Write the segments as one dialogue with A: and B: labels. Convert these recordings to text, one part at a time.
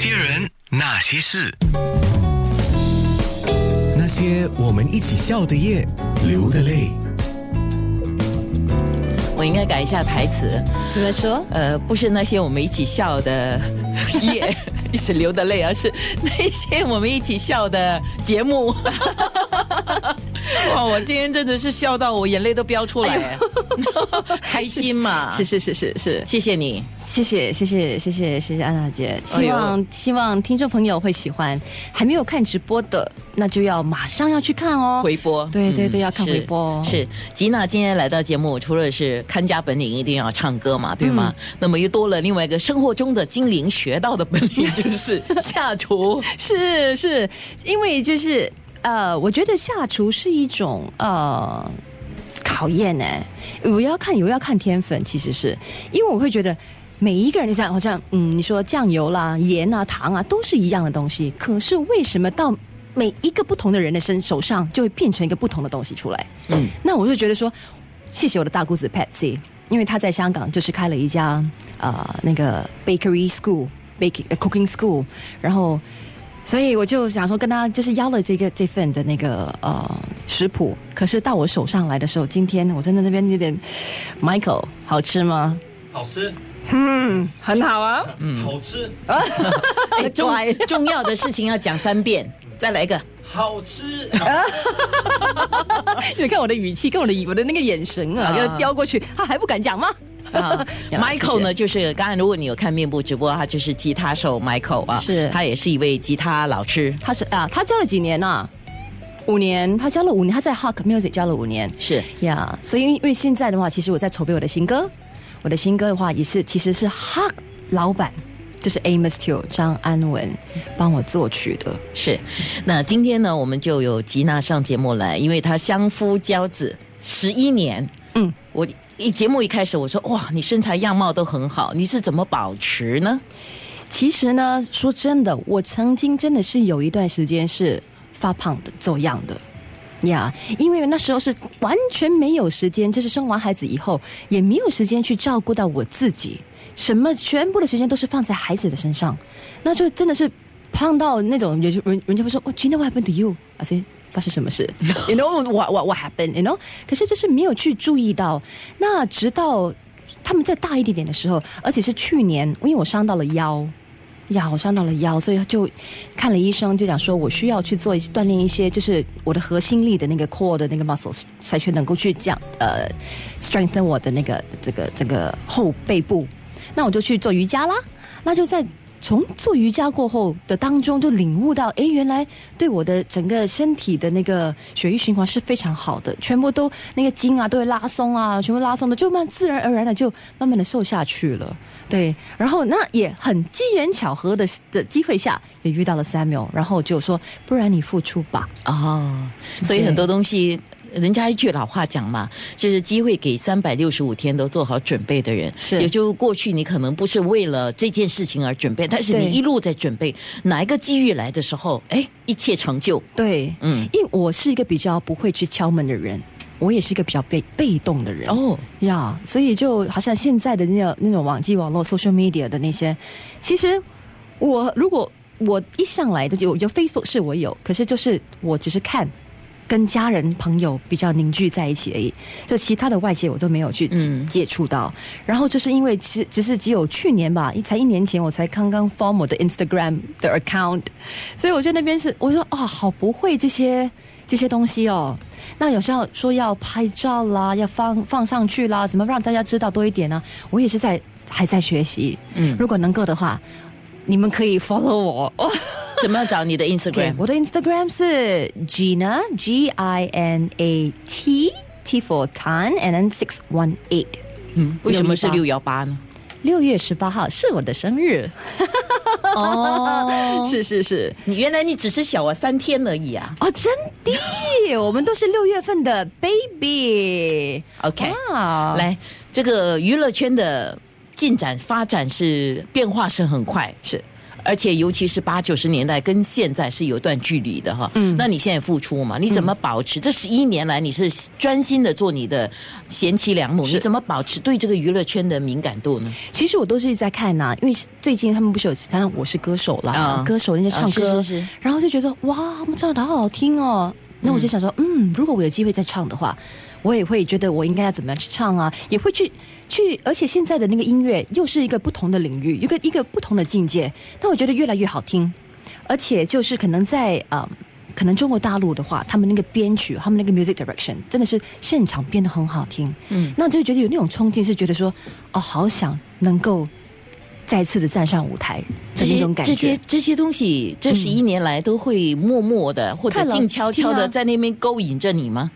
A: 些人，那些事，
B: 那些我们一起笑的夜，流的泪。
C: 我应该改一下台词，
D: 怎么说？
C: 呃，不是那些我们一起笑的夜，一起流的泪，而是那些我们一起笑的节目。哇，我今天真的是笑到我眼泪都飙出来，开心嘛？
D: 是是是是是，
C: 谢谢你，
D: 谢谢谢谢谢谢谢谢安娜姐，希望希望听众朋友会喜欢。还没有看直播的，那就要马上要去看哦，
C: 回播。
D: 对对对，要看回播。
C: 是吉娜今天来到节目，除了是看家本领，一定要唱歌嘛，对吗？那么又多了另外一个生活中的精灵学到的本领，就是下厨。
D: 是是，因为就是呃，我觉得下厨是一种呃考验呢。我要看，我要看天分，其实是因为我会觉得。每一个人就这样，好像嗯，你说酱油啦、盐啊、糖啊，都是一样的东西。可是为什么到每一个不同的人的身手上，就会变成一个不同的东西出来？嗯，那我就觉得说，谢谢我的大姑子 Patsy，因为她在香港就是开了一家呃那个 bakery school baking、呃 cooking school，然后所以我就想说跟他就是要了这个这份的那个呃食谱，可是到我手上来的时候，今天我真的那边有点 Michael 好吃吗？
E: 好吃，
D: 嗯，很好啊。
E: 嗯好吃，
C: 哎，重重要的事情要讲三遍，再来一个。
E: 好吃，
D: 你看我的语气跟我的我的那个眼神啊，
C: 啊
D: 要飙过去，他还不敢讲吗？
C: 啊，Michael 呢，就是刚才如果你有看面部直播，他就是吉他手 Michael 啊，
D: 是
C: 他也是一位吉他老师，
D: 他是啊，他教了几年呐、五年，他教了五年，他在 Hawk Music 教了五年。
C: 是
D: 呀所以因为现在的话，其实我在筹备我的新歌，我的新歌的话也是其实是 Hawk 老板，就是 Amos Teo 张安文帮我作曲的。
C: 是。那今天呢，我们就有吉娜上节目来，因为她相夫教子十一年，
D: 嗯，
C: 我一节目一开始我说哇，你身材样貌都很好，你是怎么保持呢？
D: 其实呢，说真的，我曾经真的是有一段时间是发胖的、走样的。呀因为那时候是完全没有时间，就是生完孩子以后也没有时间去照顾到我自己，什么全部的时间都是放在孩子的身上，那就真的是胖到那种，有些人人家会说，哦今天 what happened to you？I say 发生什么事？You know what what what happened？You know？可是就是没有去注意到，那直到他们再大一点点的时候，而且是去年，因为我伤到了腰。呀，我伤到了腰，所以就看了医生，就讲说我需要去做锻炼一些，就是我的核心力的那个 core 的那个 muscles，才去能够去这样呃 strengthen 我的那个这个这个后背部。那我就去做瑜伽啦，那就在从做瑜伽过后的当中，就领悟到，诶，原来对我的整个身体的那个血液循环是非常好的，全部都那个筋啊都会拉松啊，全部拉松的，就慢自然而然的就慢慢的瘦下去了。对，然后那也很机缘巧合的的机会下，也遇到了 Samuel，然后就说，不然你付出吧。
C: 哦，所以很多东西。人家一句老话讲嘛，就是机会给三百六十五天都做好准备的人。
D: 是
C: 也就过去你可能不是为了这件事情而准备，但是你一路在准备，哪一个机遇来的时候，哎，一切成就。
D: 对，
C: 嗯，
D: 因为我是一个比较不会去敲门的人，我也是一个比较被被动的人。
C: 哦，
D: 呀所以就好像现在的那种那种网际网络 social media 的那些，其实我如果我一上来的有有 Facebook 是我有，可是就是我只是看。跟家人朋友比较凝聚在一起而已，就其他的外界我都没有去
C: 嗯
D: 接触到。然后就是因为其实只是只有去年吧，一才一年前我才刚刚 form 我的 Instagram 的 account，所以我觉得那边是我说啊，好不会这些这些东西哦。那有时候说要拍照啦，要放放上去啦，怎么让大家知道多一点呢？我也是在还在学习。
C: 嗯
D: 如果能够的话，你们可以 follow 我。
C: 怎么样找你的 Instagram？
D: 我的 Instagram 是 Gina G I N A T T for Tan and then six one eight。
C: 嗯，为什么是
D: 618
C: 六幺八呢？
D: 六月十八号是我的生日，
C: 哦，
D: 是是是，
C: 你原来你只是小我三天而已啊。
D: 哦，真的，我们都是六月份的 baby。
C: OK，
D: 啊，
C: 来，这个娱乐圈的进展发展是变化是很快，
D: 是
C: 而且尤其是八九十年代跟现在是有一段距离的哈。嗯，那你现在付出嘛？你怎么保持？这十一年来你是专心的做你的贤妻良母，你怎么保持对这个娱乐圈的敏感度呢？
D: 其实我都是在看呐、因为最近他们不是有看到《我是歌手》啦，
C: 啊
D: 歌手那些唱歌，
C: 啊是是是
D: 然后就觉得哇，他们唱的好好听哦。那我就想说，嗯，如果我有机会再唱的话，我也会觉得我应该要怎么样去唱啊，也会去去，而且现在的那个音乐又是一个不同的领域，一个一个不同的境界，但我觉得越来越好听，而且就是可能在啊。呃可能中国大陆的话，他们那个编曲，他们那个 music direction 真的是现场编的很好听，嗯，那就觉得有那种冲劲，是觉得说，哦，好想能够再次的站上舞台
C: 这些
D: 的那种感觉。
C: 这些这些东西，这十一年来都会默默的、或者静悄悄的在那边勾引着你吗？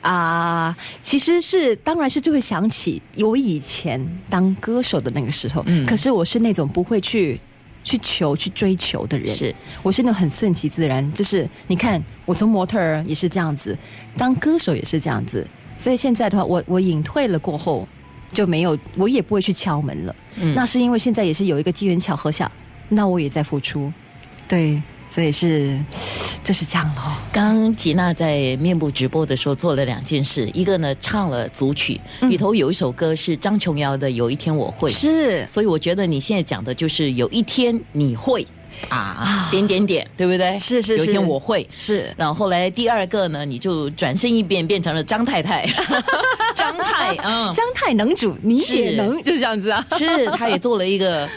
D: 啊，其实是当然是就会想起我以前当歌手的那个时候，
C: 嗯。
D: 可是我是那种不会去去求去追求的人，
C: 是。
D: 我是那种很顺其自然，就是你看我从模特儿也是这样子，当歌手也是这样子，所以现在的话，我我隐退了过后就没有，我也不会去敲门了。
C: 嗯。
D: 那是因为现在也是有一个机缘巧合下，那我也在付出，对，所以是就是这样咯。
C: 刚吉娜在面部直播的时候做了两件事，一个呢唱了组曲，
D: 嗯
C: 里头有一首歌是张琼瑶的《有一天我会》，
D: 是
C: 所以我觉得你现在讲的就是有一天你会啊，点点点，对不对？
D: 是是是
C: 有一天我会。
D: 是，
C: 然后后来第二个呢，你就转身一变，变成了张太太，张太，嗯，
D: 张太能煮，你也能，就这样子啊。
C: 是，他也做了一个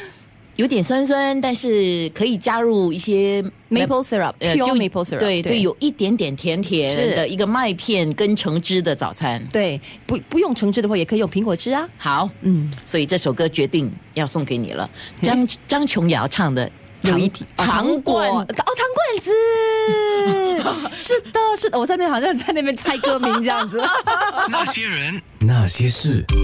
C: 有点酸酸，但是可以加入一些
D: Maple syrup，
C: 呃
D: pure
C: 就
D: maple syrup，
C: 对，
D: 对
C: 就有一点点甜甜的一个麦片跟橙汁的早餐。
D: 对，不不用橙汁的话，也可以用苹果汁啊。
C: 好，
D: 嗯，
C: 所以这首歌决定要送给你了，张张琼瑶唱的《
D: 有一
C: 糖糖罐
D: 哦，糖罐子，是的，是的，我在那边好像在那边猜歌名这样子。
A: 那些人，
B: 那些事。